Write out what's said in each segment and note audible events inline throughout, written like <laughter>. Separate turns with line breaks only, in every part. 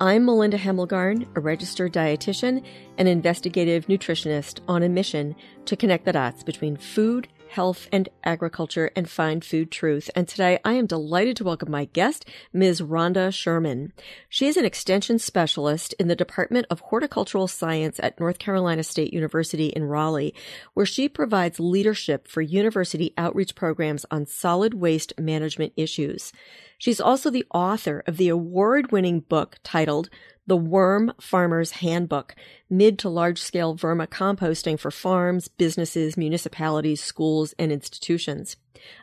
I'm Melinda Hemmelgarn, a registered dietitian and investigative nutritionist on a mission to connect the dots between food, health, and agriculture and find food truth. And today I am delighted to welcome my guest, Ms. Rhonda Sherman. She is an extension specialist in the Department of Horticultural Science at North Carolina State University in Raleigh, where she provides leadership for university outreach programs on solid waste management issues. She's also the author of the award winning book titled The Worm Farmer's Handbook Mid to Large Scale Vermicomposting for Farms, Businesses, Municipalities, Schools, and Institutions.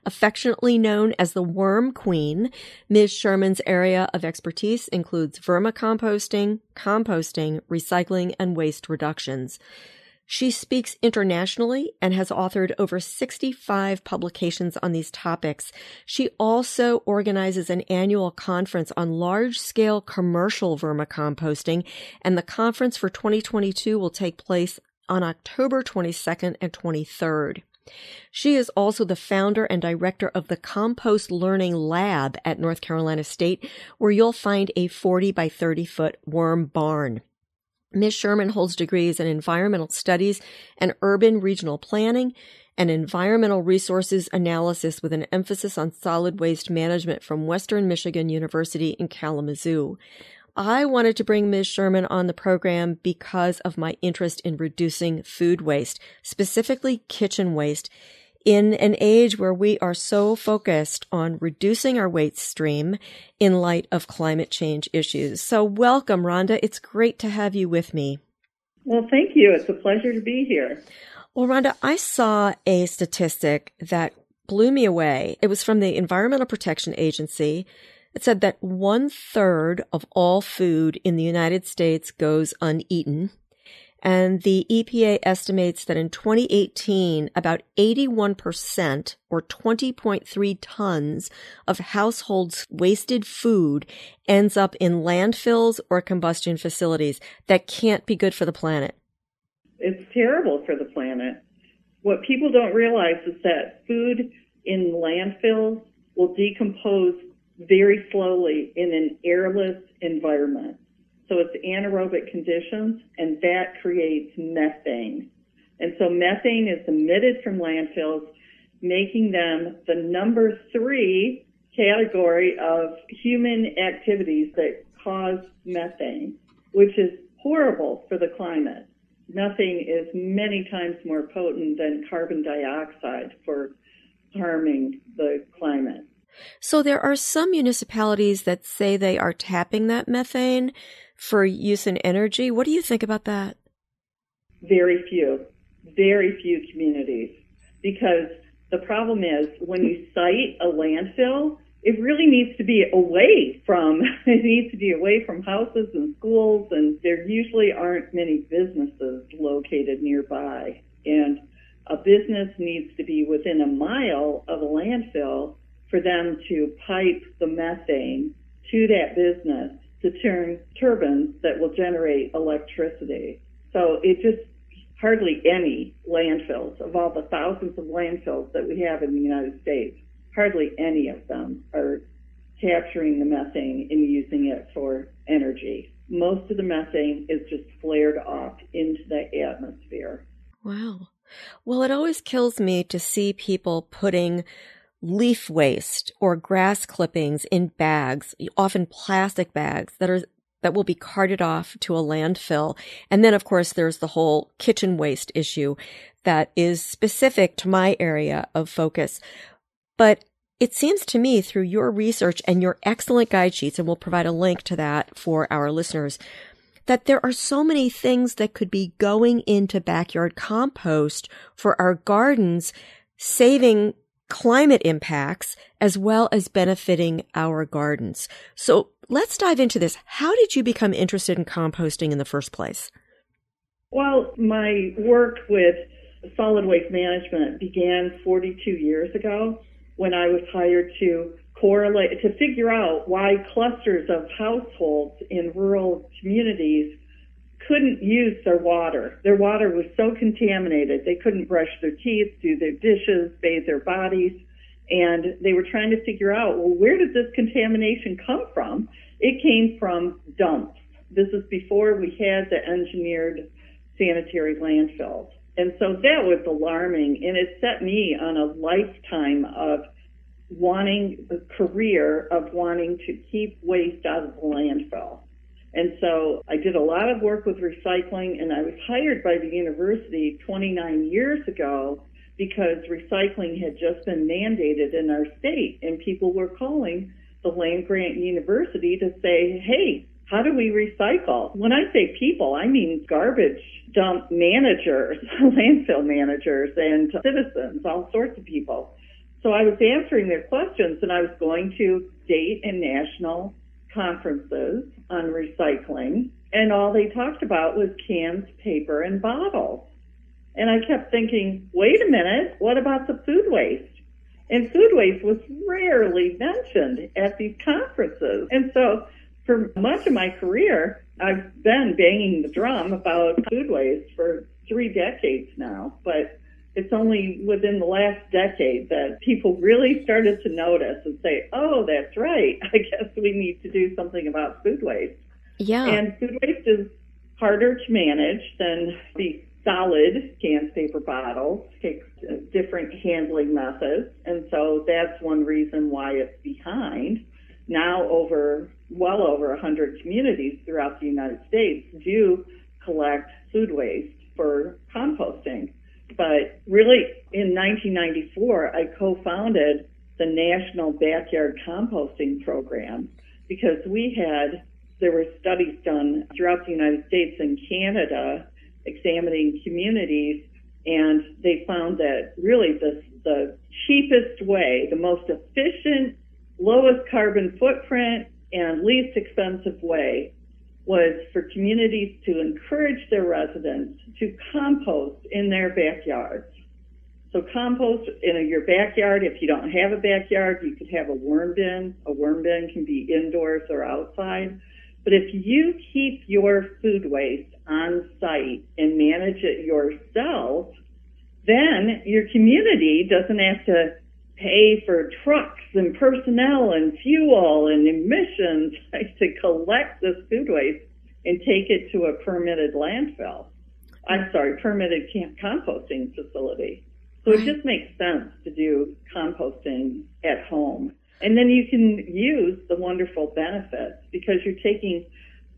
Affectionately known as the Worm Queen, Ms. Sherman's area of expertise includes vermicomposting, composting, recycling, and waste reductions. She speaks internationally and has authored over 65 publications on these topics. She also organizes an annual conference on large scale commercial vermicomposting, and the conference for 2022 will take place on October 22nd and 23rd. She is also the founder and director of the Compost Learning Lab at North Carolina State, where you'll find a 40 by 30 foot worm barn. Ms. Sherman holds degrees in environmental studies and urban regional planning and environmental resources analysis with an emphasis on solid waste management from Western Michigan University in Kalamazoo. I wanted to bring Ms. Sherman on the program because of my interest in reducing food waste, specifically kitchen waste, in an age where we are so focused on reducing our waste stream in light of climate change issues. So welcome, Rhonda. It's great to have you with me.
Well, thank you. It's a pleasure to be here.
Well, Rhonda, I saw a statistic that blew me away. It was from the Environmental Protection Agency. It said that one third of all food in the United States goes uneaten. And the EPA estimates that in 2018, about 81% or 20.3 tons of households' wasted food ends up in landfills or combustion facilities. That can't be good for the planet.
It's terrible for the planet. What people don't realize is that food in landfills will decompose very slowly in an airless environment. So it's anaerobic conditions, and that creates methane. And so methane is emitted from landfills, making them the number three category of human activities that cause methane, which is horrible for the climate. Methane is many times more potent than carbon dioxide for harming the climate.
So there are some municipalities that say they are tapping that methane, for use in energy. What do you think about that?
Very few, very few communities. Because the problem is when you site a landfill, it really needs to be away from <laughs> it needs to be away from houses and schools and there usually aren't many businesses located nearby and a business needs to be within a mile of a landfill for them to pipe the methane to that business to turn turbines that will generate electricity. So it just hardly any landfills of all the thousands of landfills that we have in the United States, hardly any of them are capturing the methane and using it for energy. Most of the methane is just flared off into the atmosphere.
Wow. Well, it always kills me to see people putting leaf waste or grass clippings in bags, often plastic bags that are that will be carted off to a landfill. And then, of course, there's the whole kitchen waste issue that is specific to my area of focus. But it seems to me through your research and your excellent guide sheets, and we'll provide a link to that for our listeners, that there are so many things that could be going into backyard compost for our gardens, saving climate impacts as well as benefiting our gardens. So let's dive into this. How did you become interested in composting in the first place?
Well, my work with solid waste management began 42 years ago when I was hired to correlate, to figure out why clusters of households in rural communities couldn't use their water. Their water was so contaminated. They couldn't brush their teeth, do their dishes, bathe their bodies. And they were trying to figure out, well, where did this contamination come from? It came from dumps. This is before we had the engineered sanitary landfills. And so that was alarming and it set me on a lifetime of wanting the career of wanting to keep waste out of the landfill. And so I did a lot of work with recycling and I was hired by the university 29 years ago because recycling had just been mandated in our state and people were calling the land grant university to say, hey, how do we recycle? When I say people, I mean garbage dump managers, <laughs> landfill managers, and citizens, all sorts of people. So I was answering their questions and I was going to state and national conferences on recycling, and all they talked about was cans, paper, and bottles. And I kept thinking, wait a minute, what about the food waste? And food waste was rarely mentioned at these conferences. And so for much of my career, I've been banging the drum about food waste for three decades now, but it's only within the last decade that people really started to notice and say, oh, that's right. <laughs> I guess we need to do something about food waste.
Yeah.
And food waste is harder to manage than the solid cans, paper bottles, takes different handling methods. And so that's one reason why it's behind. Now over, well over 100 communities throughout the United States do collect food waste for composting. But really, in 1994, I co-founded the National Backyard Composting Program because we had, there were studies done throughout the United States and Canada examining communities, and they found that really the, the cheapest way, the most efficient, lowest carbon footprint, and least expensive way was for communities to encourage their residents to compost in their backyards. So compost in your backyard. If you don't have a backyard, you could have a worm bin. A worm bin can be indoors or outside. But if you keep your food waste on site and manage it yourself, then your community doesn't have to pay for trucks and personnel and fuel and emissions <laughs> to collect this food waste and take it to a permitted landfill. I'm sorry, permitted composting facility. So it just makes sense to do composting at home. And then you can use the wonderful benefits because you're taking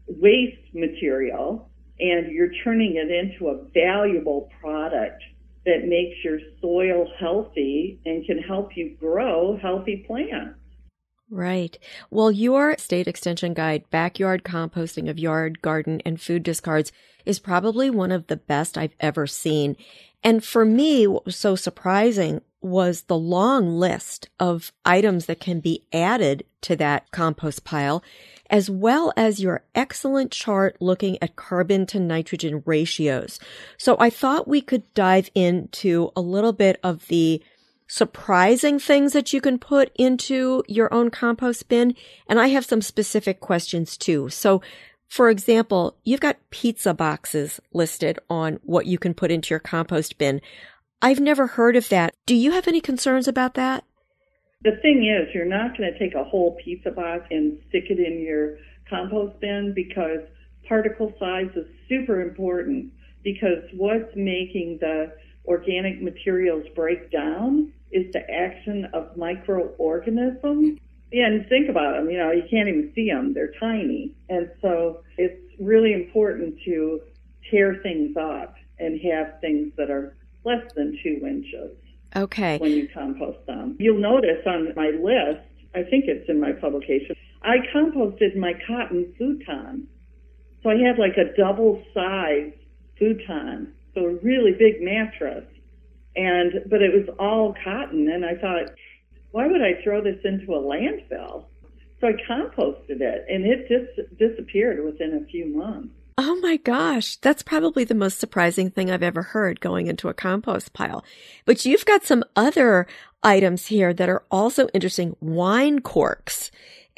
waste material and you're turning it into a valuable product that makes your soil healthy and can help you grow healthy plants.
Right. Well, your state extension guide, Backyard Composting of Yard, Garden, and Food Discards, is probably one of the best I've ever seen. And for me, what was so surprising was the long list of items that can be added to that compost pile as well as your excellent chart looking at carbon to nitrogen ratios. So I thought we could dive into a little bit of the surprising things that you can put into your own compost bin. And I have some specific questions too. So for example, you've got pizza boxes listed on what you can put into your compost bin. I've never heard of that. Do you have any concerns about that?
The thing is, you're not going to take a whole pizza box and stick it in your compost bin because particle size is super important because what's making the organic materials break down is the action of microorganisms. And think about them. You know, you can't even see them; they're tiny, and so it's really important to tear things up and have things that are less than two inches.
Okay.
When you compost them. You'll notice on my list, I think it's in my publication, I composted my cotton futon. So I had like a double size futon, so a really big mattress. And, but it was all cotton and I thought, why would I throw this into a landfill? So I composted it and it just disappeared within a few months.
Oh my gosh, that's probably the most surprising thing I've ever heard going into a compost pile. But you've got some other items here that are also interesting. Wine corks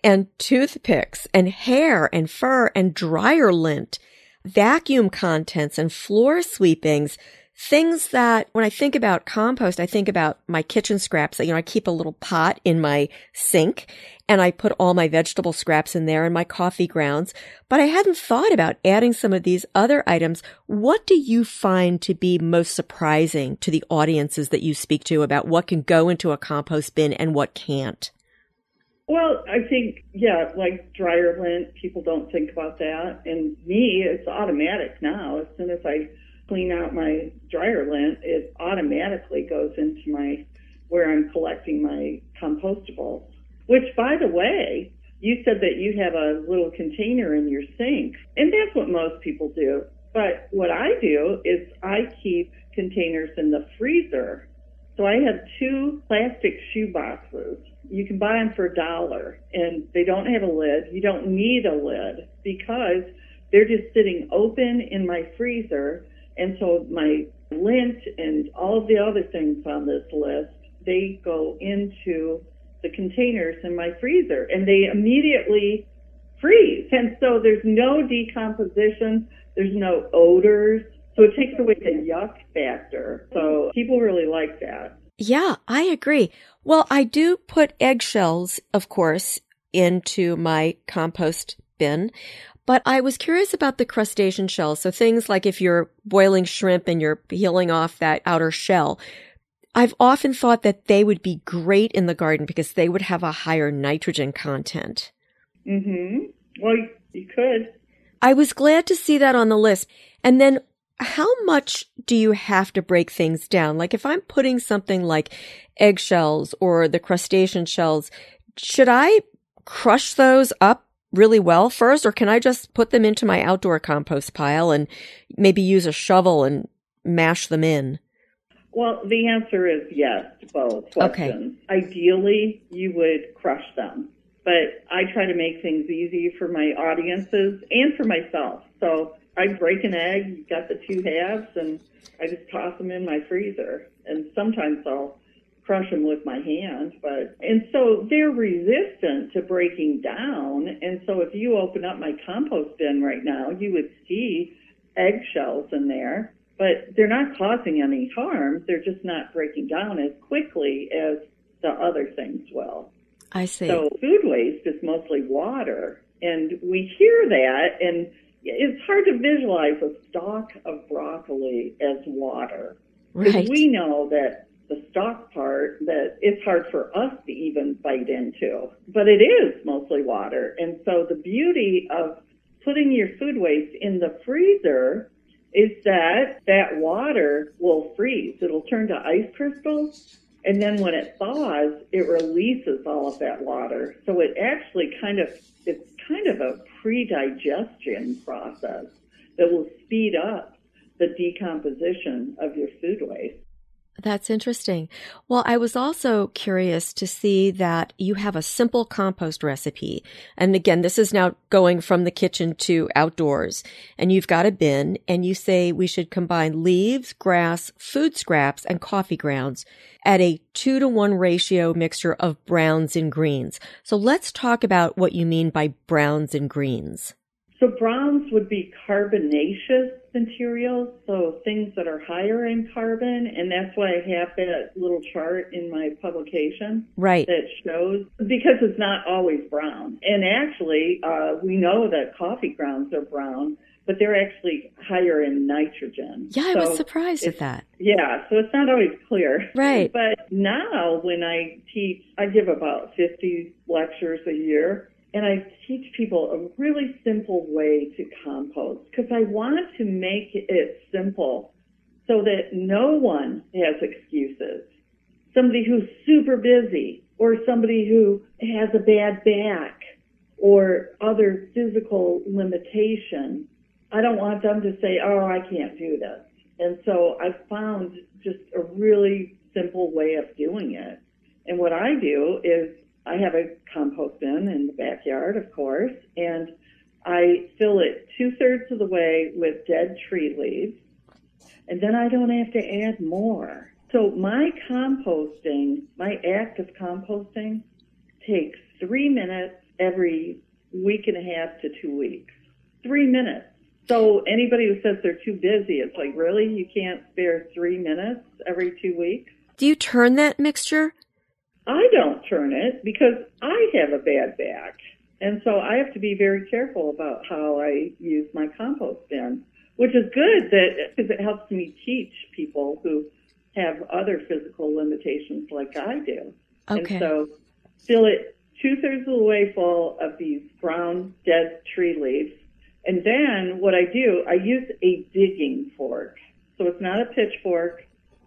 and toothpicks and hair and fur and dryer lint, vacuum contents and floor sweepings things that when I think about compost, I think about my kitchen scraps. that, You know, I keep a little pot in my sink and I put all my vegetable scraps in there and my coffee grounds. But I hadn't thought about adding some of these other items. What do you find to be most surprising to the audiences that you speak to about what can go into a compost bin and what can't?
Well, I think, yeah, like dryer lint, people don't think about that. And me, it's automatic now. As soon as I clean out my dryer lint, it automatically goes into my where I'm collecting my compostables. Which, by the way, you said that you have a little container in your sink, and that's what most people do. But what I do is I keep containers in the freezer. So I have two plastic shoe boxes. You can buy them for a dollar, and they don't have a lid. You don't need a lid because they're just sitting open in my freezer and so my lint and all of the other things on this list, they go into the containers in my freezer and they immediately freeze. And so there's no decomposition, there's no odors. So it takes away the yuck factor. So people really like that.
Yeah, I agree. Well, I do put eggshells, of course, into my compost bin. But I was curious about the crustacean shells. So things like if you're boiling shrimp and you're peeling off that outer shell, I've often thought that they would be great in the garden because they would have a higher nitrogen content.
Mm-hmm. Well, you could.
I was glad to see that on the list. And then how much do you have to break things down? Like if I'm putting something like eggshells or the crustacean shells, should I crush those up really well first, or can I just put them into my outdoor compost pile and maybe use a shovel and mash them in?
Well, the answer is yes to both questions. Okay. Ideally, you would crush them, but I try to make things easy for my audiences and for myself. So I break an egg, you got the two halves, and I just toss them in my freezer. And sometimes I'll crush them with my hand, but and so they're resistant to breaking down. And so if you open up my compost bin right now, you would see eggshells in there, but they're not causing any harm. They're just not breaking down as quickly as the other things will.
I see.
So food waste is mostly water, and we hear that, and it's hard to visualize a stalk of broccoli as water.
Right.
We know that the stock part that it's hard for us to even bite into. But it is mostly water. And so the beauty of putting your food waste in the freezer is that that water will freeze. It'll turn to ice crystals. And then when it thaws, it releases all of that water. So it actually kind of, it's kind of a pre-digestion process that will speed up the decomposition of your food waste.
That's interesting. Well, I was also curious to see that you have a simple compost recipe. And again, this is now going from the kitchen to outdoors. And you've got a bin and you say we should combine leaves, grass, food scraps, and coffee grounds at a two to one ratio mixture of browns and greens. So let's talk about what you mean by browns and greens.
So browns would be carbonaceous materials, so things that are higher in carbon, and that's why I have that little chart in my publication.
Right.
That shows, because it's not always brown. And actually, uh, we know that coffee grounds are brown, but they're actually higher in nitrogen.
Yeah, I was surprised at that.
Yeah, so it's not always clear.
Right.
But now when I teach, I give about 50 lectures a year and I teach people a really simple way to compost because I want to make it simple so that no one has excuses. Somebody who's super busy or somebody who has a bad back or other physical limitation. I don't want them to say, oh, I can't do this. And so I found just a really simple way of doing it. And what I do is I have a compost bin in the backyard, of course, and I fill it two thirds of the way with dead tree leaves, and then I don't have to add more. So my composting, my act of composting, takes three minutes every week and a half to two weeks. Three minutes. So anybody who says they're too busy, it's like, really? You can't spare three minutes every two weeks?
Do you turn that mixture?
I don't turn it because I have a bad back. And so I have to be very careful about how I use my compost bin, which is good that because it helps me teach people who have other physical limitations like I do.
Okay.
And so fill it two thirds of the way full of these brown dead tree leaves. And then what I do, I use a digging fork. So it's not a pitchfork,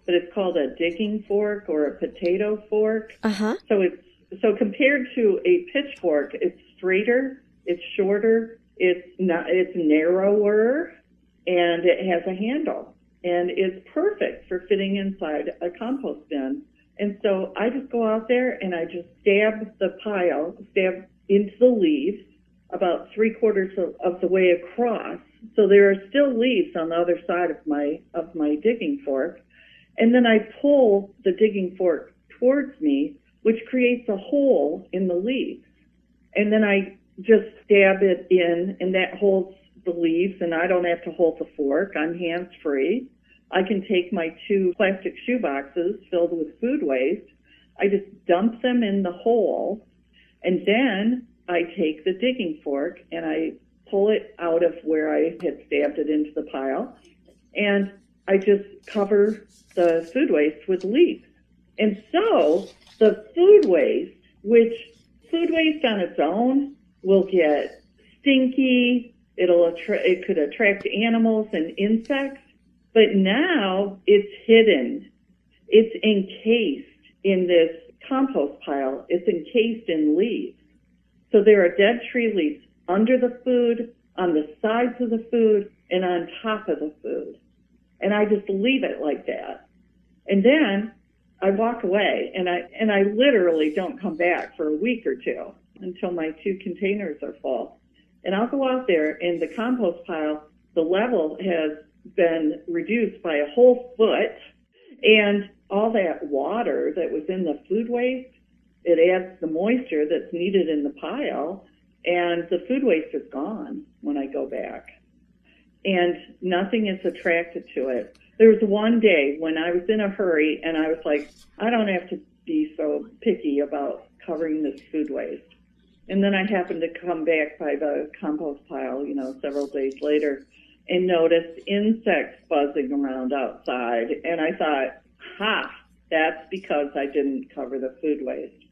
but it's called a digging fork or a potato fork.
Uh huh.
So it's so compared to a pitchfork, it's straighter, it's shorter, it's not, it's narrower, and it has a handle, and it's perfect for fitting inside a compost bin. And so I just go out there and I just stab the pile, stab into the leaves about three quarters of, of the way across. So there are still leaves on the other side of my of my digging fork. And then I pull the digging fork towards me, which creates a hole in the leaves. And then I just stab it in and that holds the leaves and I don't have to hold the fork. I'm hands free. I can take my two plastic shoe boxes filled with food waste. I just dump them in the hole and then I take the digging fork and I pull it out of where I had stabbed it into the pile and I just cover the food waste with leaves. And so the food waste, which food waste on its own will get stinky, it'll attra- it could attract animals and insects, but now it's hidden. It's encased in this compost pile. It's encased in leaves. So there are dead tree leaves under the food, on the sides of the food, and on top of the food. And I just leave it like that. And then I walk away and I, and I literally don't come back for a week or two until my two containers are full. And I'll go out there and the compost pile, the level has been reduced by a whole foot and all that water that was in the food waste, it adds the moisture that's needed in the pile and the food waste is gone when I go back. And nothing is attracted to it. There was one day when I was in a hurry and I was like, I don't have to be so picky about covering this food waste. And then I happened to come back by the compost pile, you know, several days later and noticed insects buzzing around outside. And I thought, ha, that's because I didn't cover the food waste.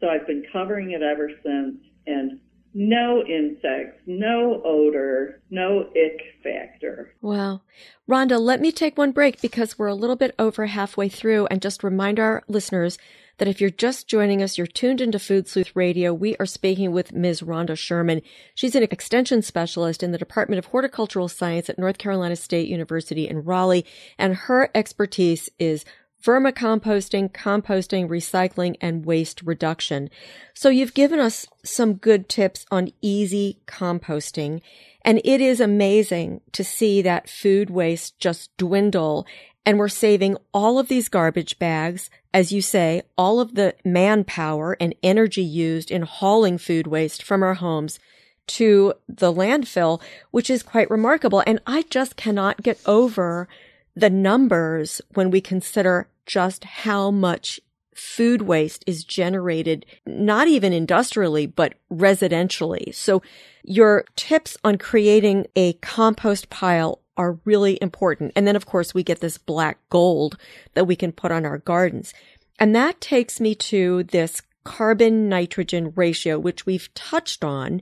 So I've been covering it ever since and no insects, no odor, no ick factor.
Wow. Rhonda, let me take one break because we're a little bit over halfway through and just remind our listeners that if you're just joining us, you're tuned into Food Sleuth Radio. We are speaking with Ms. Rhonda Sherman. She's an extension specialist in the Department of Horticultural Science at North Carolina State University in Raleigh, and her expertise is vermicomposting, composting, recycling, and waste reduction. So you've given us some good tips on easy composting. And it is amazing to see that food waste just dwindle. And we're saving all of these garbage bags, as you say, all of the manpower and energy used in hauling food waste from our homes to the landfill, which is quite remarkable. And I just cannot get over the numbers when we consider just how much food waste is generated, not even industrially, but residentially. So your tips on creating a compost pile are really important. And then of course we get this black gold that we can put on our gardens. And that takes me to this carbon nitrogen ratio, which we've touched on.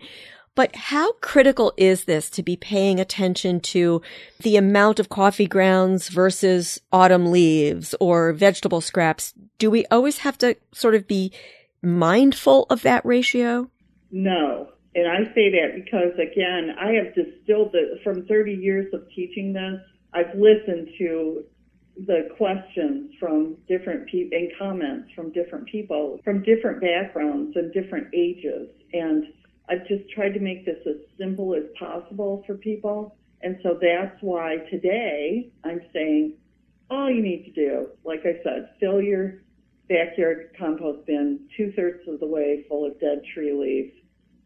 But how critical is this to be paying attention to the amount of coffee grounds versus autumn leaves or vegetable scraps? Do we always have to sort of be mindful of that ratio?
No. And I say that because, again, I have distilled it from 30 years of teaching this. I've listened to the questions from different people and comments from different people from different backgrounds and different ages. And I've just tried to make this as simple as possible for people. And so that's why today I'm saying all you need to do, like I said, fill your backyard compost bin two thirds of the way full of dead tree leaves.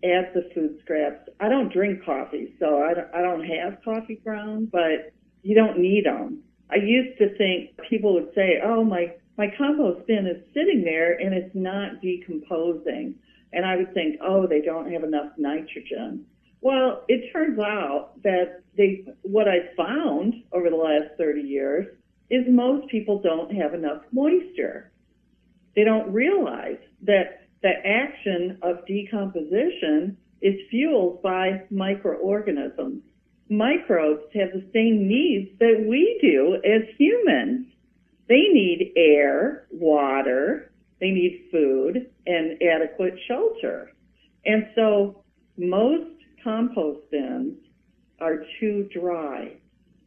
Add the food scraps. I don't drink coffee, so I don't, I don't have coffee grounds, but you don't need them. I used to think people would say, "Oh, my my compost bin is sitting there and it's not decomposing," and I would think, "Oh, they don't have enough nitrogen." Well, it turns out that they what I found over the last 30 years is most people don't have enough moisture. They don't realize that the action of decomposition is fueled by microorganisms. Microbes have the same needs that we do as humans. They need air, water, they need food, and adequate shelter. And so most compost bins are too dry.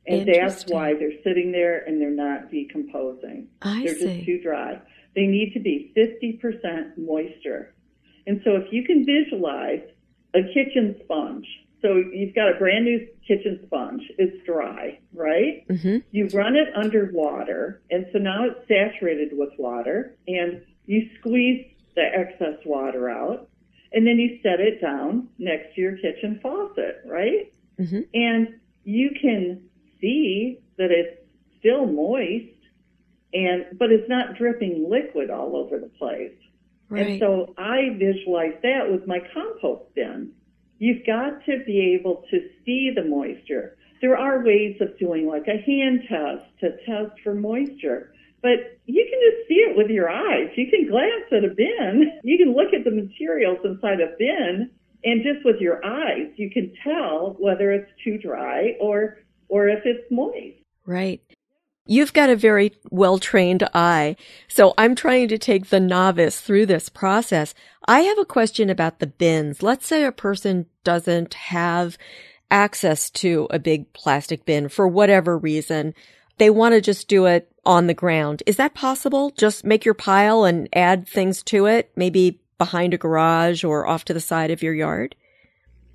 And that's why they're sitting there and they're not decomposing.
I
they're
see.
just too dry. They need to be 50% moisture. And so if you can visualize a kitchen sponge, so you've got a brand new kitchen sponge, it's dry, right?
Mm-hmm.
You run it under water, and so now it's saturated with water, and you squeeze the excess water out, and then you set it down next to your kitchen faucet, right?
Mm-hmm.
And you can see that it's still moist and but it's not dripping liquid all over the place.
Right.
And so I visualize that with my compost bin. You've got to be able to see the moisture. There are ways of doing like a hand test to test for moisture, but you can just see it with your eyes. You can glance at a bin. You can look at the materials inside a bin and just with your eyes, you can tell whether it's too dry or or if it's moist.
Right. You've got a very well trained eye. So I'm trying to take the novice through this process. I have a question about the bins. Let's say a person doesn't have access to a big plastic bin for whatever reason. They want to just do it on the ground. Is that possible? Just make your pile and add things to it, maybe behind a garage or off to the side of your yard?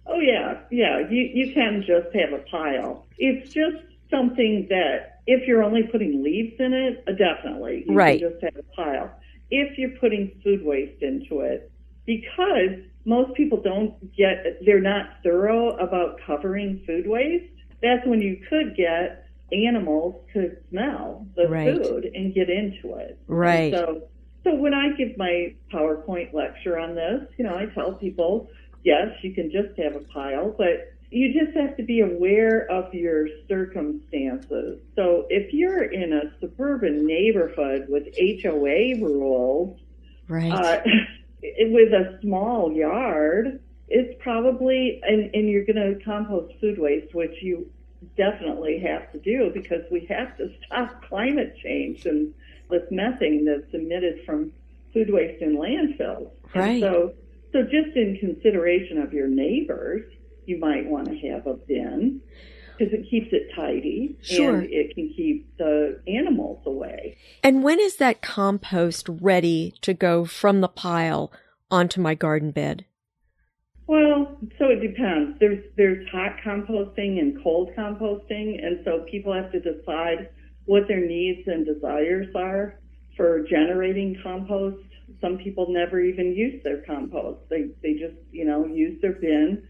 Oh yeah, yeah. You you can just have a pile. It's just something that if you're only putting leaves in it, uh, definitely you
right.
just have a pile. If you're putting food waste into it, because most people don't get, they're not thorough about covering food waste. That's when you could get animals to smell the
right.
food and get into it.
Right.
And so, so when I give my PowerPoint lecture on this, you know, I tell people, yes, you can just have a pile, but you just have to be aware of your circumstances. So if you're in a suburban neighborhood with HOA rules,
right.
uh, <laughs> with a small yard, it's probably, and, and you're going to compost food waste, which you definitely have to do because we have to stop <laughs> climate change and this methane that's emitted from food waste in landfills.
Right.
And so, so just in consideration of your neighbors, you might want to have a bin because it keeps it tidy
sure.
and it can keep the animals away.
And when is that compost ready to go from the pile onto my garden bed?
Well, so it depends. There's there's hot composting and cold composting, and so people have to decide what their needs and desires are for generating compost. Some people never even use their compost. They they just you know use their bin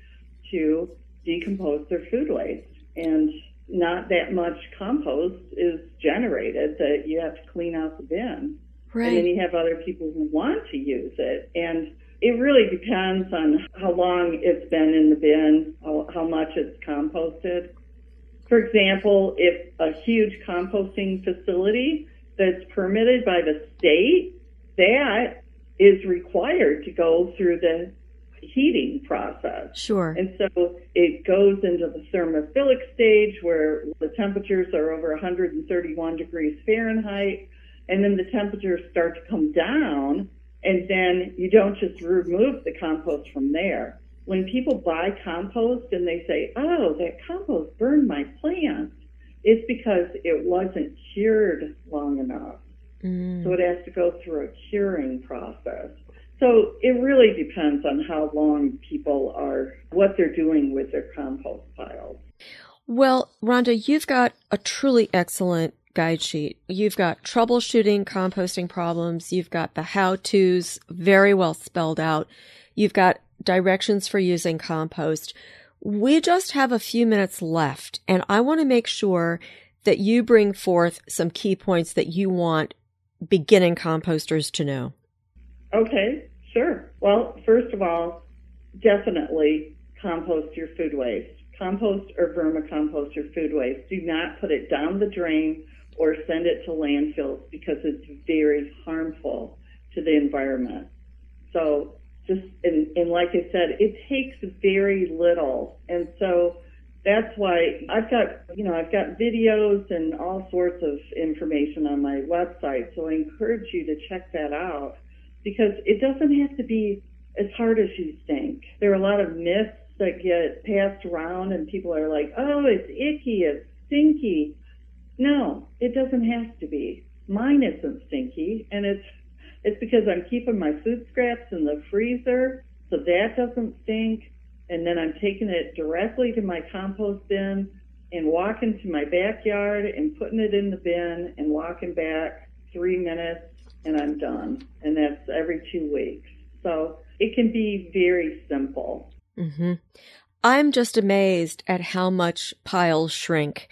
to decompose their food waste, and not that much compost is generated that you have to clean out the bin.
Right.
And then you have other people who want to use it, and it really depends on how long it's been in the bin, how, how much it's composted. For example, if a huge composting facility that's permitted by the state, that is required to go through the heating process.
Sure.
And so it goes into the thermophilic stage where the temperatures are over 131 degrees Fahrenheit, and then the temperatures start to come down and then you don't just remove the compost from there. When people buy compost and they say, oh, that compost burned my plants, it's because it wasn't cured long enough.
Mm.
So it has to go through a curing process. So it really depends on how long people are what they're doing with their compost piles.
Well, Rhonda, you've got a truly excellent guide sheet. You've got troubleshooting composting problems. You've got the how to's very well spelled out. You've got directions for using compost. We just have a few minutes left and I want to make sure that you bring forth some key points that you want beginning composters to know.
Okay, sure. Well, first of all, definitely compost your food waste. Compost or vermicompost your food waste. Do not put it down the drain or send it to landfills because it's very harmful to the environment. So just, and, and like I said, it takes very little. And so that's why I've got, you know, I've got videos and all sorts of information on my website. So I encourage you to check that out because it doesn't have to be as hard as you think. There are a lot of myths that get passed around and people are like, oh, it's icky, it's stinky. No, it doesn't have to be. Mine isn't stinky and it's it's because I'm keeping my food scraps in the freezer so that doesn't stink and then I'm taking it directly to my compost bin and walking to my backyard and putting it in the bin and walking back 3 minutes and I'm done. And that's every 2 weeks. So it can be very simple.
Mm-hmm. I'm just amazed at how much piles shrink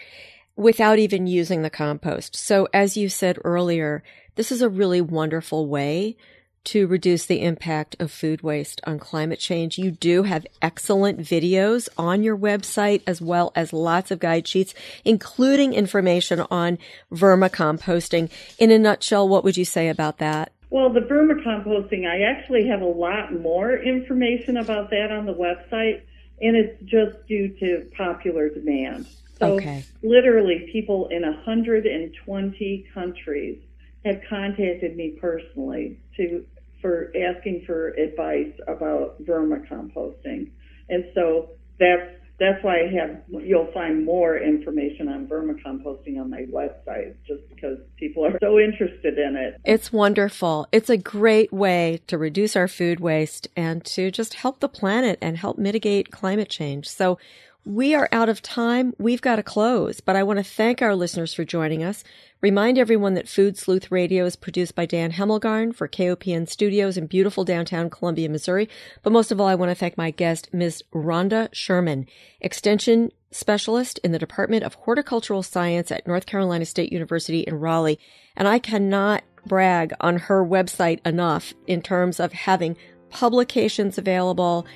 without even using the compost. So as you said earlier, this is a really wonderful way to reduce the impact of food waste on climate change. You do have excellent videos on your website as well as lots of guide sheets, including information on vermicomposting. In a nutshell, what would you say about that?
Well, the vermicomposting, I actually have a lot more information about that on the website, and it's just due to popular demand. So
okay.
literally people in 120 countries have contacted me personally to for asking for advice about vermicomposting. And so that's that's why I have you'll find more information on vermicomposting on my website just because people are so interested in it.
It's wonderful. It's a great way to reduce our food waste and to just help the planet and help mitigate climate change. So we are out of time. We've got to close, but I want to thank our listeners for joining us. Remind everyone that Food Sleuth Radio is produced by Dan Hemmelgarn for KOPN Studios in beautiful downtown Columbia, Missouri. But most of all, I want to thank my guest, Ms. Rhonda Sherman, Extension Specialist in the Department of Horticultural Science at North Carolina State University in Raleigh. And I cannot brag on her website enough in terms of having publications available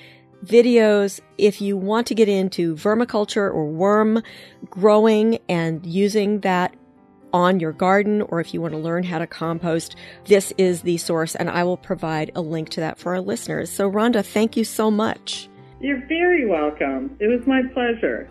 videos if you want to get into vermiculture or worm growing and using that on your garden or if you want to learn how to compost, this is the source and I will provide a link to that for our listeners. So Rhonda, thank you so much.
You're very welcome. It was my pleasure.